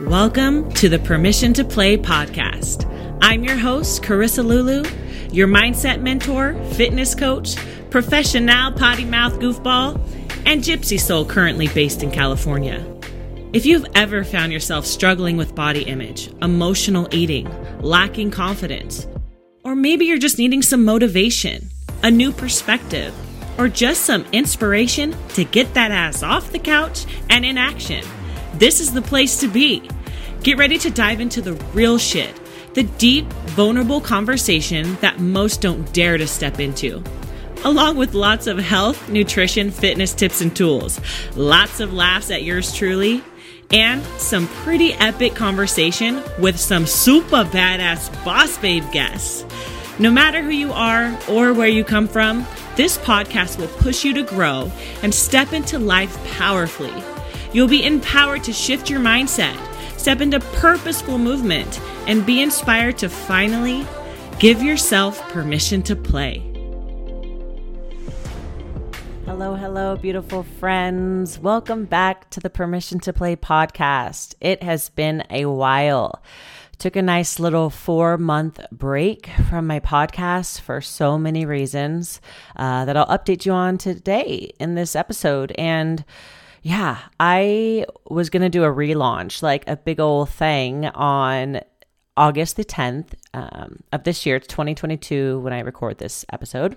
Welcome to the Permission to Play podcast. I'm your host, Corissa Lulu, your mindset mentor, fitness coach, professional potty mouth goofball, and gypsy soul currently based in California. If you've ever found yourself struggling with body image, emotional eating, lacking confidence, or maybe you're just needing some motivation, a new perspective, or just some inspiration to get that ass off the couch and in action, this is the place to be. Get ready to dive into the real shit, the deep, vulnerable conversation that most don't dare to step into. Along with lots of health, nutrition, fitness tips and tools, lots of laughs at yours truly, and some pretty epic conversation with some super badass boss babe guests. No matter who you are or where you come from, this podcast will push you to grow and step into life powerfully. You'll be empowered to shift your mindset step into purposeful movement, and be inspired to finally give yourself permission to play. Hello, hello, beautiful friends. Welcome back to the Permission to Play podcast. It has been a while. Took a nice little four month break from my podcast for so many reasons uh, that I'll update you on today in this episode. And yeah, I was going to do a relaunch, like a big old thing on August the 10th um, of this year. It's 2022 when I record this episode.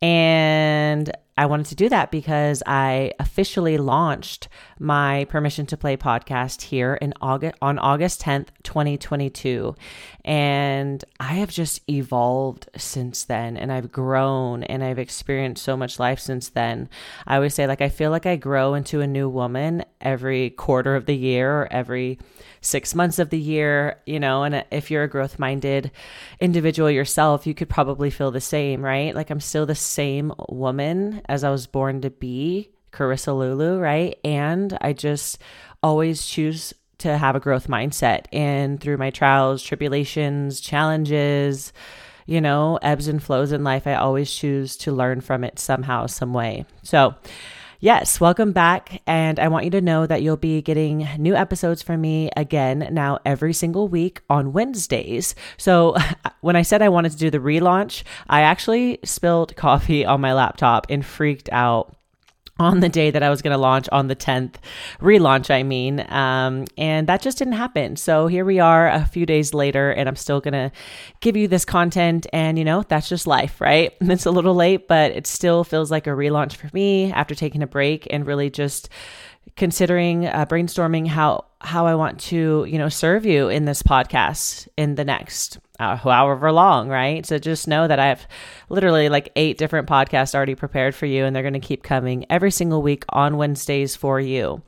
And I wanted to do that because I officially launched my Permission to Play podcast here in August on August 10th, 2022. And I have just evolved since then and I've grown and I've experienced so much life since then. I always say like I feel like I grow into a new woman every quarter of the year or every 6 months of the year, you know, and if you're a growth-minded individual yourself, you could probably feel the same, right? Like I'm still the same woman as I was born to be, Corissa Lulu, right? And I just always choose to have a growth mindset. And through my trials, tribulations, challenges, you know, ebbs and flows in life, I always choose to learn from it somehow, some way. So, Yes, welcome back. And I want you to know that you'll be getting new episodes from me again now every single week on Wednesdays. So when I said I wanted to do the relaunch, I actually spilled coffee on my laptop and freaked out on the day that I was going to launch on the 10th, relaunch, I mean. Um, and that just didn't happen. So here we are a few days later, and I'm still going to give you this content. And, you know, that's just life, right? It's a little late, but it still feels like a relaunch for me after taking a break and really just considering uh, brainstorming how how I want to you know serve you in this podcast in the next uh, however long, right? So just know that I have literally like eight different podcasts already prepared for you, and they're going to keep coming every single week on Wednesdays for you.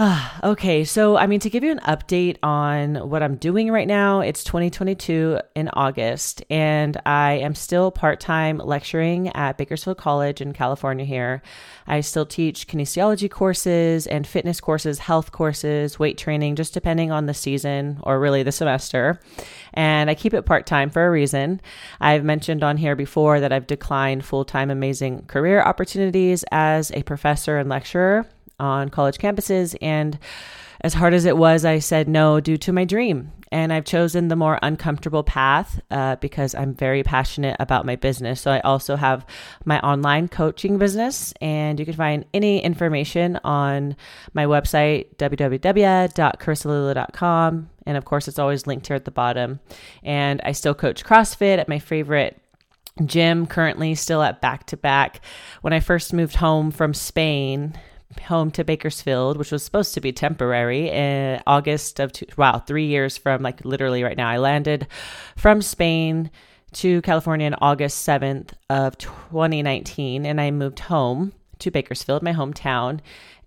okay, so I mean, to give you an update on what I'm doing right now, it's 2022 in August, and I am still part time lecturing at Bakersfield College in California here. I still teach kinesiology courses and fitness courses, health courses, weight training, just depending on the season or really the semester. And I keep it part time for a reason. I've mentioned on here before that I've declined full time amazing career opportunities as a professor and lecturer on college campuses. And as hard as it was, I said no due to my dream. And I've chosen the more uncomfortable path uh, because I'm very passionate about my business. So I also have my online coaching business, and you can find any information on my website, www.corissalulu.com. And of course, it's always linked here at the bottom. And I still coach CrossFit at my favorite gym, currently still at back to back. When I first moved home from Spain, home to Bakersfield, which was supposed to be temporary in August of, two, wow, three years from like literally right now. I landed from Spain to California on August 7th of 2019, and I moved home to Bakersfield, my hometown.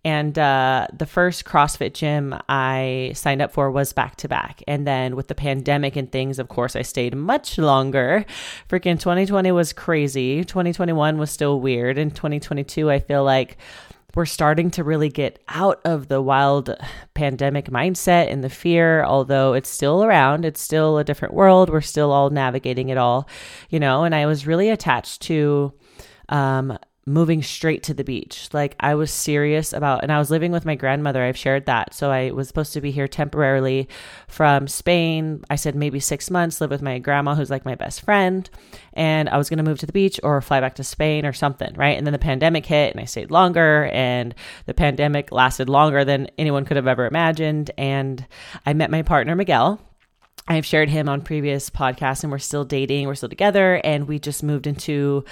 And uh, the first CrossFit gym I signed up for was back to back. And then with the pandemic and things, of course, I stayed much longer. Freaking 2020 was crazy. 2021 was still weird. And 2022, I feel like we're starting to really get out of the wild pandemic mindset and the fear, although it's still around. It's still a different world. We're still all navigating it all, you know. And I was really attached to um, moving straight to the beach. Like I was serious about, and I was living with my grandmother. I've shared that. So I was supposed to be here temporarily from Spain. I said maybe six months, live with my grandma, who's like my best friend. And I was going to move to the beach or fly back to Spain or something, right? And then the pandemic hit and I stayed longer. And the pandemic lasted longer than anyone could have ever imagined. And I met my partner, Miguel, I've shared him on previous podcasts and we're still dating, we're still together, and we just moved into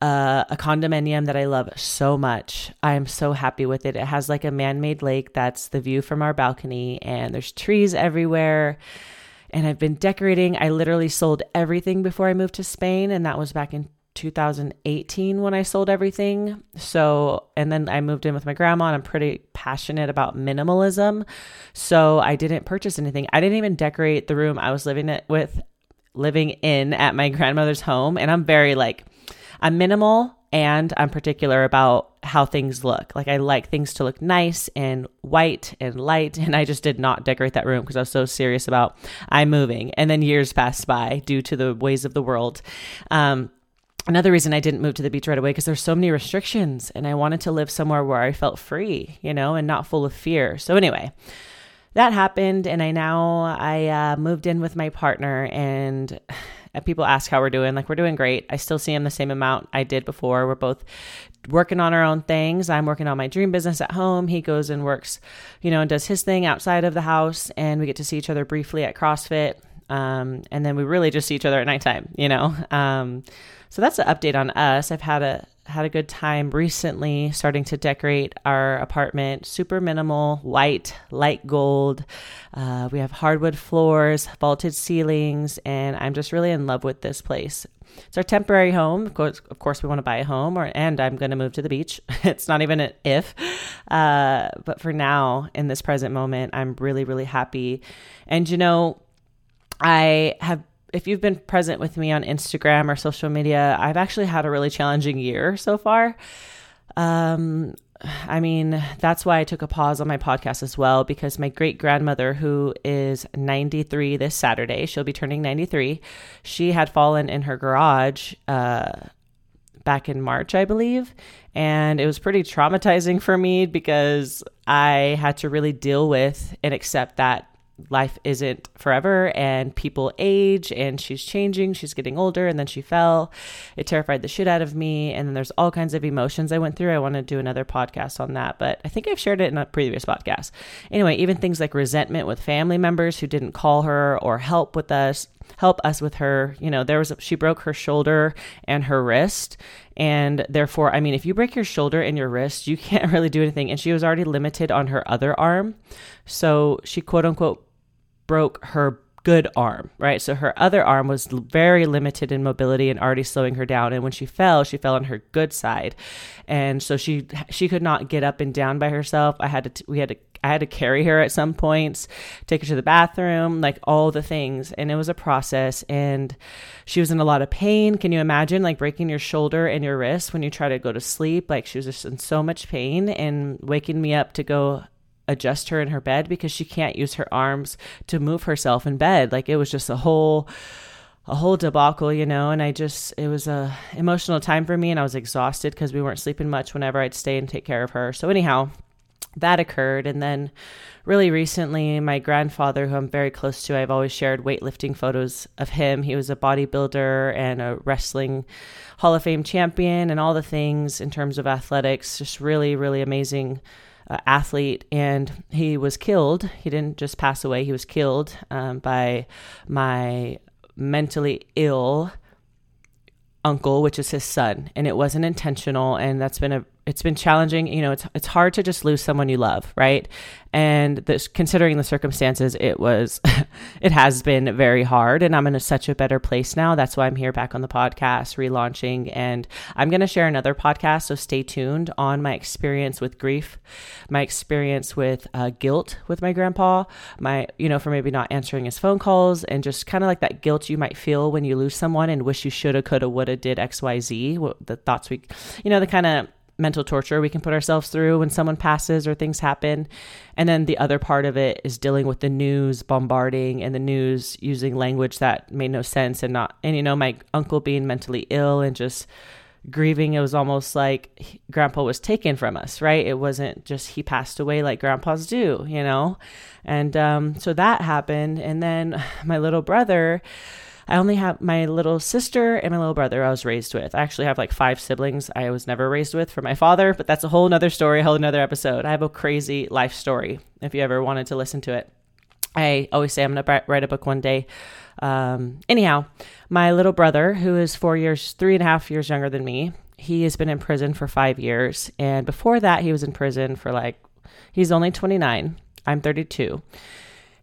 uh, a condominium that I love so much. I am so happy with it. It has like a man made lake that's the view from our balcony, and there's trees everywhere. And I've been decorating. I literally sold everything before I moved to Spain, and that was back in 2018 when I sold everything. So, and then I moved in with my grandma, and I'm pretty passionate about minimalism. So, I didn't purchase anything. I didn't even decorate the room I was living it with living in at my grandmother's home, and I'm very like I'm minimal and I'm particular about how things look. Like I like things to look nice and white and light. And I just did not decorate that room because I was so serious about I'm moving. And then years passed by due to the ways of the world. Um, another reason I didn't move to the beach right away because there's so many restrictions and I wanted to live somewhere where I felt free, you know, and not full of fear. So anyway, that happened and I now I uh, moved in with my partner and people ask how we're doing. Like we're doing great. I still see him the same amount I did before. We're both working on our own things. I'm working on my dream business at home. He goes and works, you know, and does his thing outside of the house and we get to see each other briefly at CrossFit. Um, and then we really just see each other at nighttime, you know. Um, so that's an update on us. I've had a had a good time recently starting to decorate our apartment. Super minimal, white, light gold. Uh, we have hardwood floors, vaulted ceilings, and I'm just really in love with this place. It's our temporary home. Of course, of course we want to buy a home, or and I'm going to move to the beach. it's not even an if, uh, but for now, in this present moment, I'm really, really happy. And you know, I have if you've been present with me on Instagram or social media, I've actually had a really challenging year so far. Um, I mean, that's why I took a pause on my podcast as well, because my great grandmother, who is 93 this Saturday, she'll be turning 93, she had fallen in her garage uh, back in March, I believe. And it was pretty traumatizing for me because I had to really deal with and accept that life isn't forever and people age and she's changing she's getting older and then she fell. It terrified the shit out of me and then there's all kinds of emotions i went through. I want to do another podcast on that but i think i've shared it in a previous podcast. Anyway even things like resentment with family members who didn't call her or help with us help us with her you know there was a, she broke her shoulder and her wrist and therefore i mean if you break your shoulder and your wrist you can't really do anything. And she was already limited on her other arm. So she quote unquote broke her good arm, right? So her other arm was very limited in mobility and already slowing her down. And when she fell, she fell on her good side, and so she she could not get up and down by herself. I had to we had to I had to carry her at some points, take her to the bathroom, like all the things, and it was a process. And she was in a lot of pain. Can you imagine like breaking your shoulder and your wrist when you try to go to sleep? Like she was just in so much pain and waking me up to go adjust her in her bed because she can't use her arms to move herself in bed. Like it was just a whole a whole debacle, you know, and I just it was a emotional time for me and I was exhausted because we weren't sleeping much whenever I'd stay and take care of her. So anyhow, that occurred and then really recently my grandfather who I'm very close to, I've always shared weightlifting photos of him. He was a bodybuilder and a wrestling Hall of Fame champion and all the things in terms of athletics, just really really amazing uh, athlete, and he was killed. He didn't just pass away; he was killed um, by my mentally ill uncle, which is his son, and it wasn't intentional. And that's been a it's been challenging. You know, it's it's hard to just lose someone you love, right? And this, considering the circumstances, it was, it has been very hard. And I'm in a, such a better place now. That's why I'm here back on the podcast, relaunching. And I'm going to share another podcast. So stay tuned on my experience with grief, my experience with uh, guilt with my grandpa, my, you know, for maybe not answering his phone calls and just kind of like that guilt you might feel when you lose someone and wish you shoulda, coulda, woulda, did XYZ, the thoughts we, you know, the kind of, mental torture we can put ourselves through when someone passes or things happen. And then the other part of it is dealing with the news bombarding and the news using language that made no sense and not, and you know, my uncle being mentally ill and just grieving, it was almost like grandpa was taken from us, right? It wasn't just he passed away like grandpas do, you know? And um, so that happened. And then my little brother, I only have my little sister and my little brother I was raised with. I actually have like five siblings I was never raised with for my father, but that's a whole nother story, a whole nother episode. I have a crazy life story if you ever wanted to listen to it. I always say I'm going to write a book one day. Um, anyhow, my little brother, who is four years, three and a half years younger than me, he has been in prison for five years. And before that, he was in prison for like, he's only 29. I'm 32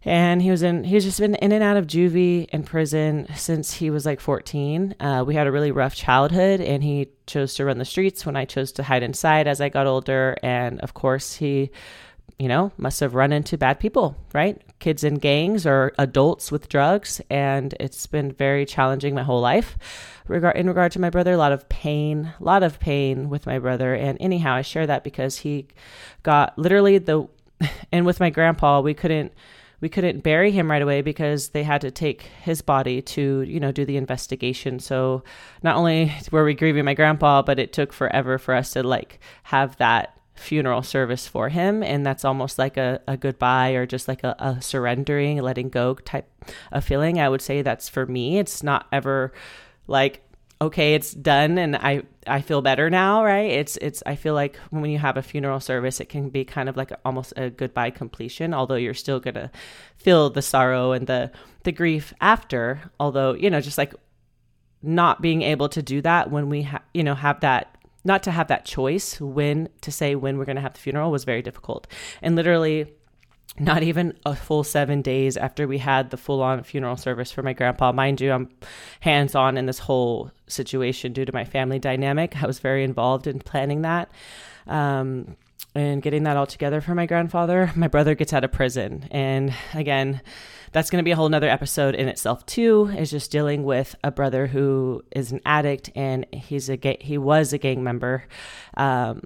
and he was in he's just been in and out of juvie and prison since he was like 14 uh, we had a really rough childhood and he chose to run the streets when i chose to hide inside as i got older. And of course he you know must have run into bad people right? Kids in gangs or adults with drugs. And it's been very challenging my whole life. In regard to my brother a lot of pain a lot of pain with my brother. And anyhow i share that because he got literally the and with my grandpa we couldn't we couldn't bury him right away because they had to take his body to you know do the investigation. So not only were we grieving my grandpa but it took forever for us to like have that funeral service for him. And that's almost like a, a goodbye or just like a, a surrendering letting go type of feeling. I would say that's for me. It's not ever like okay, it's done and I I feel better now, right? It's it's I feel like when you have a funeral service, it can be kind of like almost a goodbye completion, although you're still going to feel the sorrow and the the grief after, although, you know, just like not being able to do that when we ha- you know have that not to have that choice when to say when we're going to have the funeral was very difficult. And literally not even a full seven days after we had the full on funeral service for my grandpa. Mind you, I'm hands on in this whole situation due to my family dynamic. I was very involved in planning that. Um, and getting that all together for my grandfather, my brother gets out of prison. And again, that's going to be a whole nother episode in itself too is just dealing with a brother who is an addict and he's a ga- he was a gang member um,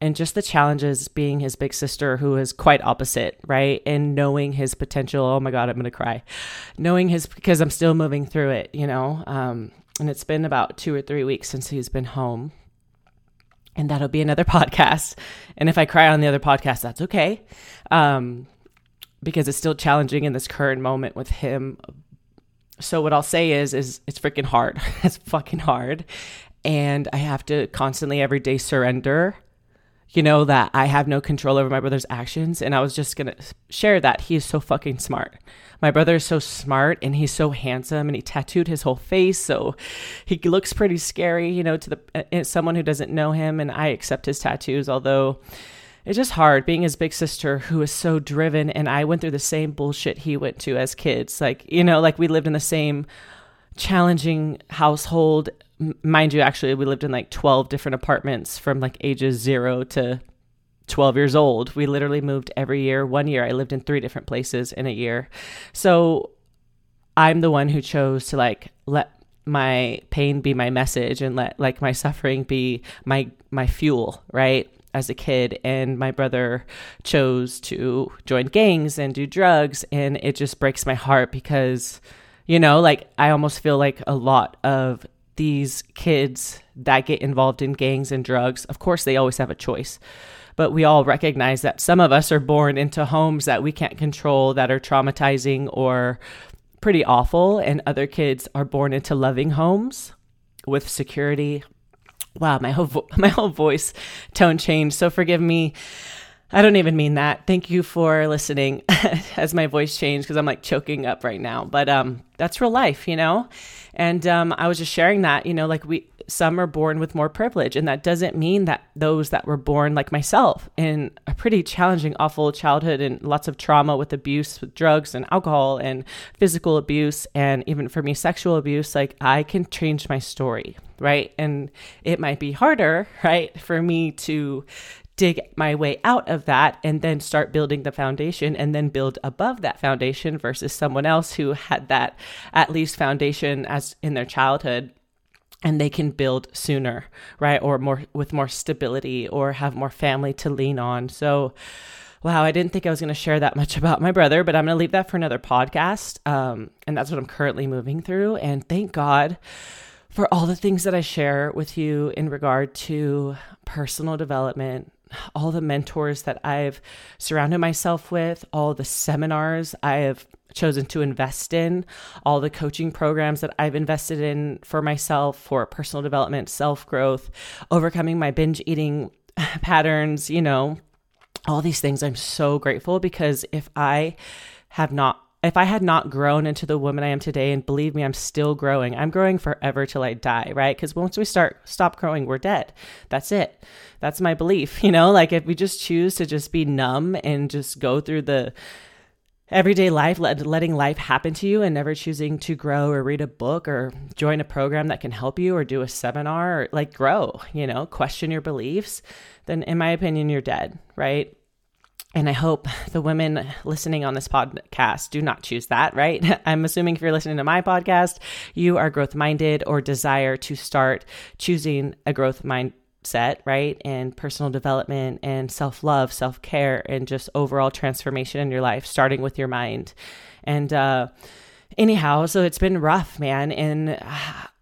and just the challenges being his big sister who is quite opposite right? And knowing his potential oh my god i'm gonna cry. Knowing his because i'm still moving through it you know? Um, and it's been about two or three weeks since he's been home. And that'll be another podcast. And if i cry on the other podcast that's okay. Um, because it's still challenging in this current moment with him. So what i'll say is is it's freaking hard. It's fucking hard. And i have to constantly every day surrender you know, that I have no control over my brother's actions. And I was just going to share that he is so fucking smart. My brother is so smart and he's so handsome and he tattooed his whole face. So he looks pretty scary, you know, to the uh, uh, someone who doesn't know him. And I accept his tattoos, although it's just hard being his big sister who is so driven. And I went through the same bullshit he went to as kids. Like, you know, like we lived in the same challenging household mind you, actually, we lived in like 12 different apartments from like ages zero to 12 years old. We literally moved every year. One year, I lived in three different places in a year. So I'm the one who chose to like let my pain be my message and let like my suffering be my my fuel, right? As a kid, and my brother chose to join gangs and do drugs, and it just breaks my heart because, you know, like I almost feel like a lot of these kids that get involved in gangs and drugs, of course, they always have a choice. But we all recognize that some of us are born into homes that we can't control, that are traumatizing or pretty awful, and other kids are born into loving homes with security. Wow, my whole vo- my whole voice tone changed. So forgive me. I don't even mean that. Thank you for listening as my voice changed because I'm like choking up right now. But um that's real life, you know? And um, I was just sharing that, you know, like we, some are born with more privilege. And that doesn't mean that those that were born like myself in a pretty challenging, awful childhood and lots of trauma with abuse, with drugs and alcohol and physical abuse, and even for me, sexual abuse, like I can change my story, right? And it might be harder, right, for me to dig my way out of that and then start building the foundation and then build above that foundation versus someone else who had that at least foundation as in their childhood and they can build sooner right? Or more with more stability or have more family to lean on. So wow i didn't think i was going to share that much about my brother but i'm going to leave that for another podcast um, and that's what i'm currently moving through. And thank god for all the things that I share with you in regard to personal development, all the mentors that I've surrounded myself with, all the seminars I have chosen to invest in, all the coaching programs that I've invested in for myself for personal development, self growth, overcoming my binge eating patterns, you know, all these things. I'm so grateful because if I have not if I had not grown into the woman I am today, and believe me, I'm still growing. I'm growing forever till I die, right? Because once we start stop growing, we're dead. That's it. That's my belief. You know, like if we just choose to just be numb and just go through the everyday life, let, letting life happen to you and never choosing to grow or read a book or join a program that can help you or do a seminar or like grow, you know, question your beliefs, then in my opinion, you're dead, right? And I hope the women listening on this podcast do not choose that, right? I'm assuming if you're listening to my podcast, you are growth minded or desire to start choosing a growth mindset, right? And personal development and self love, self care, and just overall transformation in your life, starting with your mind. And, uh, anyhow, so it's been rough, man. And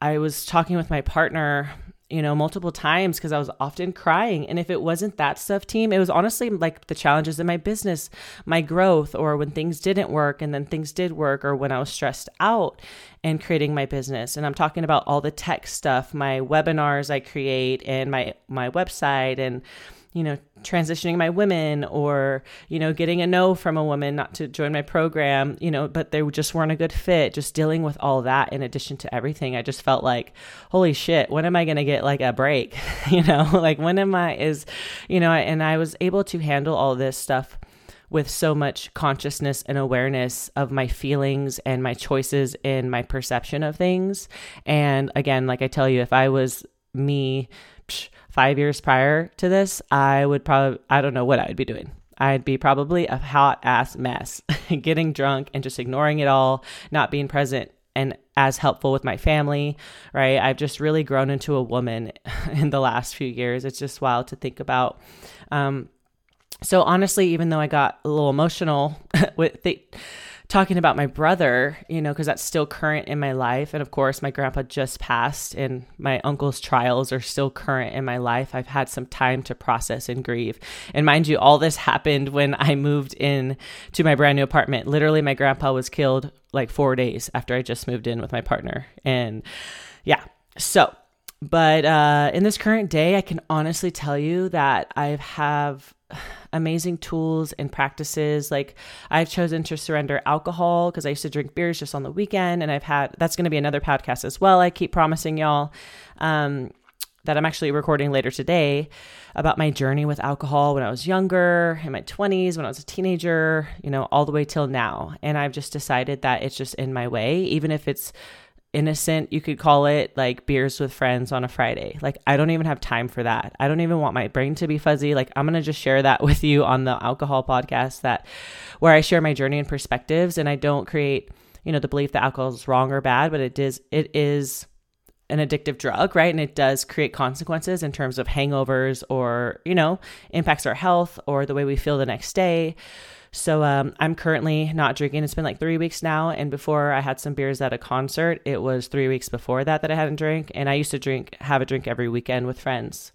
I was talking with my partner you know, multiple times because I was often crying. And if it wasn't that stuff, team, it was honestly like the challenges in my business, my growth, or when things didn't work and then things did work, or when I was stressed out and creating my business. And I'm talking about all the tech stuff, my webinars I create and my my website and you know, transitioning my women or, you know, getting a no from a woman not to join my program, you know, but they just weren't a good fit. Just dealing with all that in addition to everything. I just felt like, holy shit, when am I going to get like a break? you know, like when am I is, you know, and I was able to handle all this stuff with so much consciousness and awareness of my feelings and my choices and my perception of things. And again, like I tell you, if I was me, psh, five years prior to this, I would probably, I don't know what I would be doing. I'd be probably a hot ass mess, getting drunk and just ignoring it all, not being present and as helpful with my family, right? I've just really grown into a woman in the last few years. It's just wild to think about. Um, so honestly, even though I got a little emotional with the talking about my brother, you know, because that's still current in my life. And of course, my grandpa just passed, and my uncle's trials are still current in my life. I've had some time to process and grieve. And mind you, all this happened when I moved in to my brand new apartment. Literally, my grandpa was killed like four days after I just moved in with my partner. And yeah, so but uh, in this current day, I can honestly tell you that I have amazing tools and practices. Like I've chosen to surrender alcohol because I used to drink beers just on the weekend, and I've had that's going to be another podcast as well. I keep promising y'all. Um, that I'm actually recording later today about my journey with alcohol when I was younger, in my 20s, when I was a teenager, you know, all the way till now. And I've just decided that it's just in my way, even if it's innocent, you could call it like beers with friends on a Friday. Like, I don't even have time for that. I don't even want my brain to be fuzzy. Like, I'm going to just share that with you on the alcohol podcast that where I share my journey and perspectives and I don't create, you know, the belief that alcohol is wrong or bad, but it is, it is an addictive drug, right? And it does create consequences in terms of hangovers or, you know, impacts our health or the way we feel the next day. So um, I'm currently not drinking. It's been like three weeks now. And before I had some beers at a concert, it was three weeks before that that I hadn't drank. And I used to drink, have a drink every weekend with friends.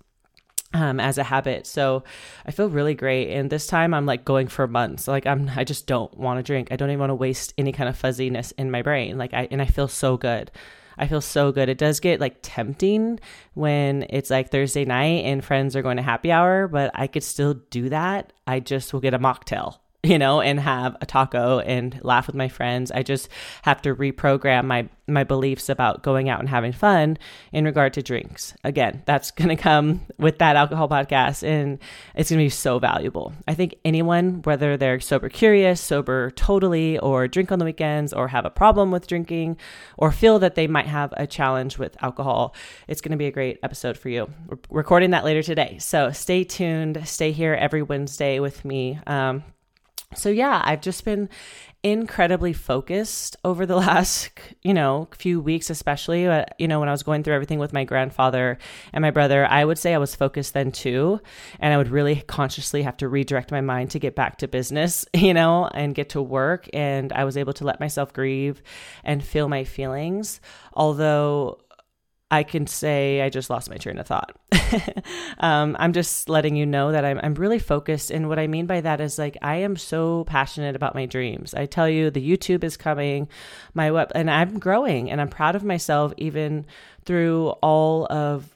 Um, as a habit. So I feel really great. And this time I'm like going for months. Like I'm I just don't want to drink. I don't even want to waste any kind of fuzziness in my brain. Like I and I feel so good. I feel so good. It does get like tempting when it's like Thursday night and friends are going to happy hour, but I could still do that. I just will get a mocktail you know, and have a taco and laugh with my friends. I just have to reprogram my my beliefs about going out and having fun in regard to drinks. Again, that's going to come with that alcohol podcast and it's going to be so valuable. I think anyone whether they're sober curious, sober totally or drink on the weekends or have a problem with drinking or feel that they might have a challenge with alcohol, it's going to be a great episode for you. We're recording that later today. So, stay tuned. Stay here every Wednesday with me. Um, so yeah, I've just been incredibly focused over the last, you know, few weeks, especially, uh, you know, when I was going through everything with my grandfather and my brother, I would say I was focused then too. And I would really consciously have to redirect my mind to get back to business, you know, and get to work. And I was able to let myself grieve and feel my feelings. Although I can say I just lost my train of thought. um, I'm just letting you know that I'm, I'm really focused. And what I mean by that is like, I am so passionate about my dreams. I tell you, the YouTube is coming, my web, and I'm growing and I'm proud of myself even through all of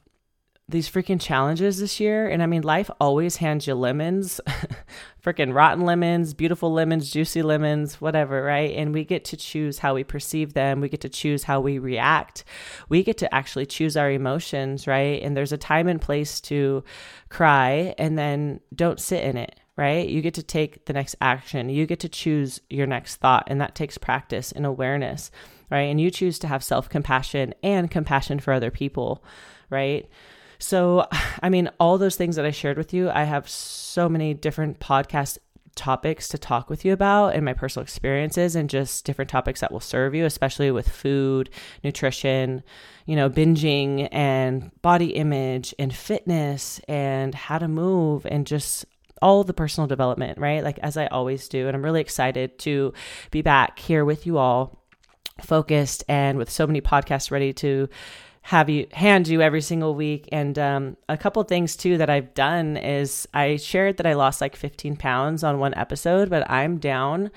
these freaking challenges this year. And I mean, life always hands you lemons, freaking rotten lemons, beautiful lemons, juicy lemons, whatever, right? And we get to choose how we perceive them. We get to choose how we react. We get to actually choose our emotions, right? And there's a time and place to cry and then don't sit in it. Right? You get to take the next action. You get to choose your next thought. And that takes practice and awareness, right? And you choose to have self compassion and compassion for other people, right? So, I mean, all those things that I shared with you, I have so many different podcast topics to talk with you about and my personal experiences and just different topics that will serve you, especially with food, nutrition, you know, binging and body image and fitness and how to move and just all the personal development, right? Like as I always do. And I'm really excited to be back here with you all focused and with so many podcasts ready to have you hand you every single week. And um, a couple things too that I've done is I shared that I lost like 15 pounds on one episode, but I'm down.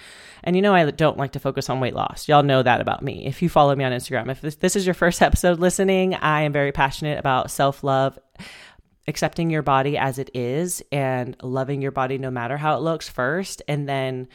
And you know, I don't like to focus on weight loss. Y'all know that about me. If you follow me on Instagram, if this, this is your first episode listening, I am very passionate about self love accepting your body as it is and loving your body no matter how it looks first and then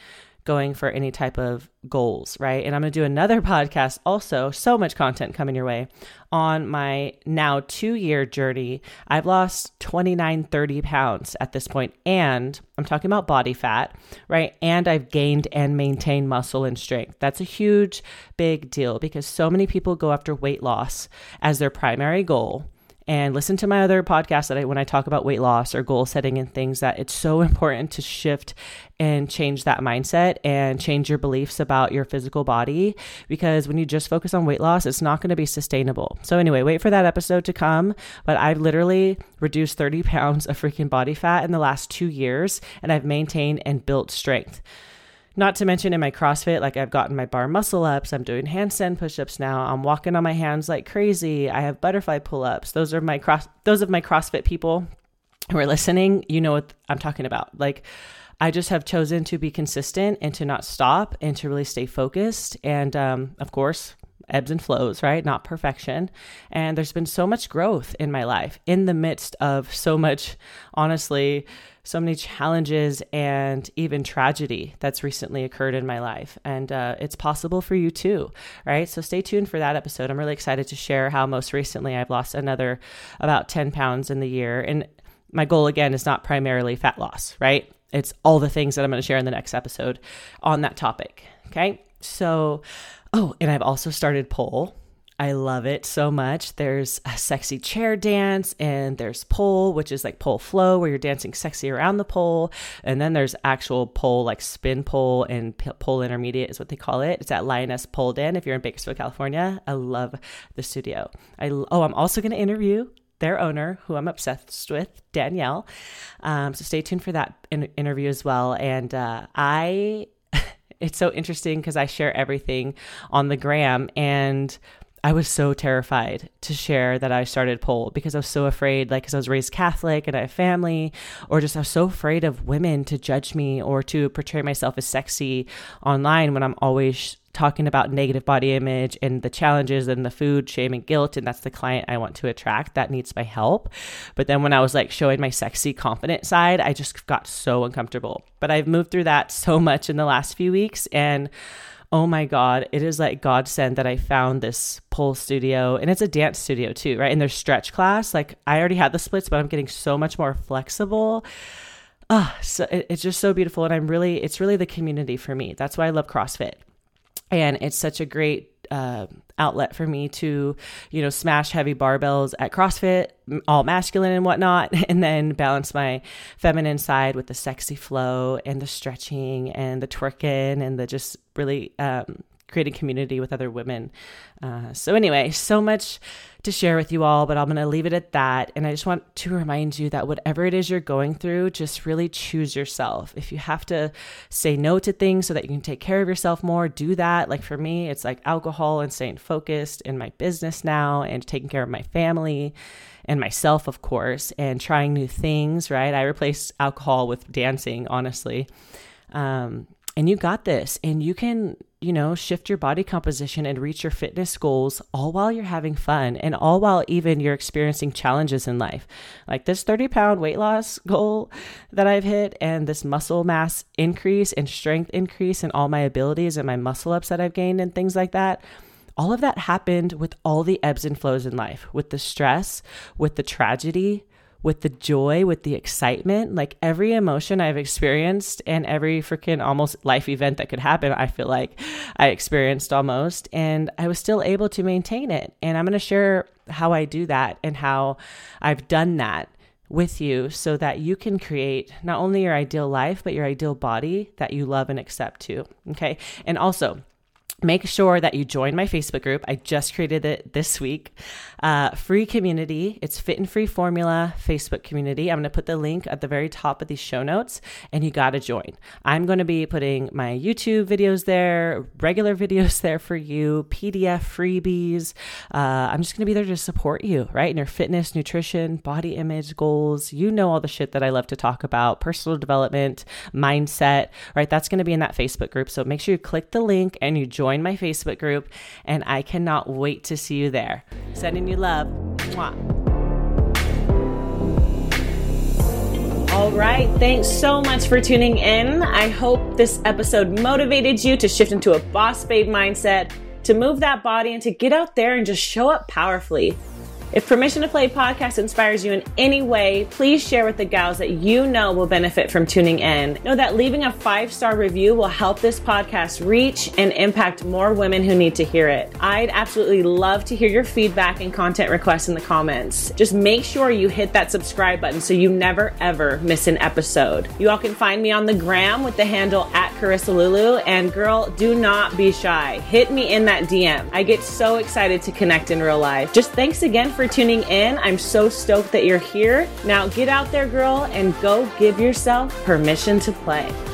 going for any type of goals, right? And I'm going to do another podcast also, so much content coming your way on my now two year journey. I've lost 29, 30 pounds at this point, and I'm talking about body fat, right? And I've gained and maintained muscle and strength. That's a huge, big deal because so many people go after weight loss as their primary goal and listen to my other podcast that I, when I talk about weight loss or goal setting and things that it's so important to shift and change that mindset and change your beliefs about your physical body because when you just focus on weight loss, it's not going to be sustainable. So anyway, wait for that episode to come, but I've literally reduced 30 pounds of freaking body fat in the last 2 years and I've maintained and built strength. Not to mention in my CrossFit, like I've gotten my bar muscle ups. I'm doing handstand push-ups now. I'm walking on my hands like crazy. I have butterfly pull-ups. Those are my cross those of my CrossFit people who are listening, you know what I'm talking about. Like I just have chosen to be consistent and to not stop and to really stay focused. And um, of course, ebbs and flows, right? Not perfection. And there's been so much growth in my life in the midst of so much, honestly, so many challenges and even tragedy that's recently occurred in my life. And uh, it's possible for you too, right? So stay tuned for that episode. I'm really excited to share how most recently I've lost another about 10 pounds in the year. And my goal again is not primarily fat loss, right? It's all the things that I'm going to share in the next episode on that topic. Okay. So, oh, and I've also started pole I love it so much. There's a sexy chair dance, and there's pole, which is like pole flow, where you're dancing sexy around the pole. And then there's actual pole, like spin pole and pole intermediate is what they call it. It's at Lioness Pole Den if you're in Bakersfield, California. I love the studio. I oh, I'm also going to interview their owner, who I'm obsessed with, Danielle. Um, so stay tuned for that in- interview as well. And uh, I, it's so interesting because I share everything on the gram and I was so terrified to share that I started pole because I was so afraid, like, because I was raised Catholic and I have family, or just I was so afraid of women to judge me or to portray myself as sexy online when I'm always talking about negative body image and the challenges and the food shame and guilt and that's the client I want to attract that needs my help. But then when I was like showing my sexy confident side, I just got so uncomfortable. But I've moved through that so much in the last few weeks and oh my God, it is like godsend that I found this pole studio and it's a dance studio too, right? And there's stretch class. Like I already had the splits, but I'm getting so much more flexible. Ah, oh, so it, it's just so beautiful. And I'm really, it's really the community for me. That's why I love CrossFit. And it's such a great uh, outlet for me to, you know, smash heavy barbells at CrossFit, all masculine and whatnot, and then balance my feminine side with the sexy flow and the stretching and the twerking and the just really um, creating community with other women. Uh, so, anyway, so much to share with you all, but I'm going to leave it at that. And I just want to remind you that whatever it is you're going through, just really choose yourself. If you have to say no to things so that you can take care of yourself more, do that. Like for me, it's like alcohol and staying focused in my business now and taking care of my family and myself, of course, and trying new things, right? I replaced alcohol with dancing, honestly. Um, and you got this, and you can, you know, shift your body composition and reach your fitness goals all while you're having fun and all while even you're experiencing challenges in life. Like this 30 pound weight loss goal that I've hit, and this muscle mass increase and strength increase, and all my abilities and my muscle ups that I've gained, and things like that all of that happened with all the ebbs and flows in life, with the stress, with the tragedy, with the joy, with the excitement. Like every emotion I've experienced and every freaking almost life event that could happen, I feel like I experienced almost. And I was still able to maintain it. And I'm going to share how I do that and how I've done that with you so that you can create not only your ideal life, but your ideal body that you love and accept too. Okay. And also, make sure that you join my Facebook group. I just created it this week. Uh, free community. It's Fit and Free Formula Facebook community. I'm going to put the link at the very top of these show notes, and you got to join. I'm going to be putting my YouTube videos there, regular videos there for you, PDF freebies. Uh, I'm just going to be there to support you, right? In your fitness, nutrition, body image goals. You know all the shit that I love to talk about, personal development, mindset, right? That's going to be in that Facebook group. So make sure you click the link and you join my Facebook group, and I cannot wait to see you there. Sending you love. Mwah. All right. Thanks so much for tuning in. I hope this episode motivated you to shift into a boss babe mindset, to move that body, and to get out there and just show up powerfully. If Permission to Play podcast inspires you in any way, please share with the gals that you know will benefit from tuning in. Know that leaving a five star review will help this podcast reach and impact more women who need to hear it. I'd absolutely love to hear your feedback and content requests in the comments. Just make sure you hit that subscribe button so you never ever miss an episode. You all can find me on the gram with the handle at Corissa Lulu. And girl, do not be shy. Hit me in that DM. I get so excited to connect in real life. Just thanks again for for tuning in. I'm so stoked that you're here. Now get out there, girl, and go give yourself permission to play.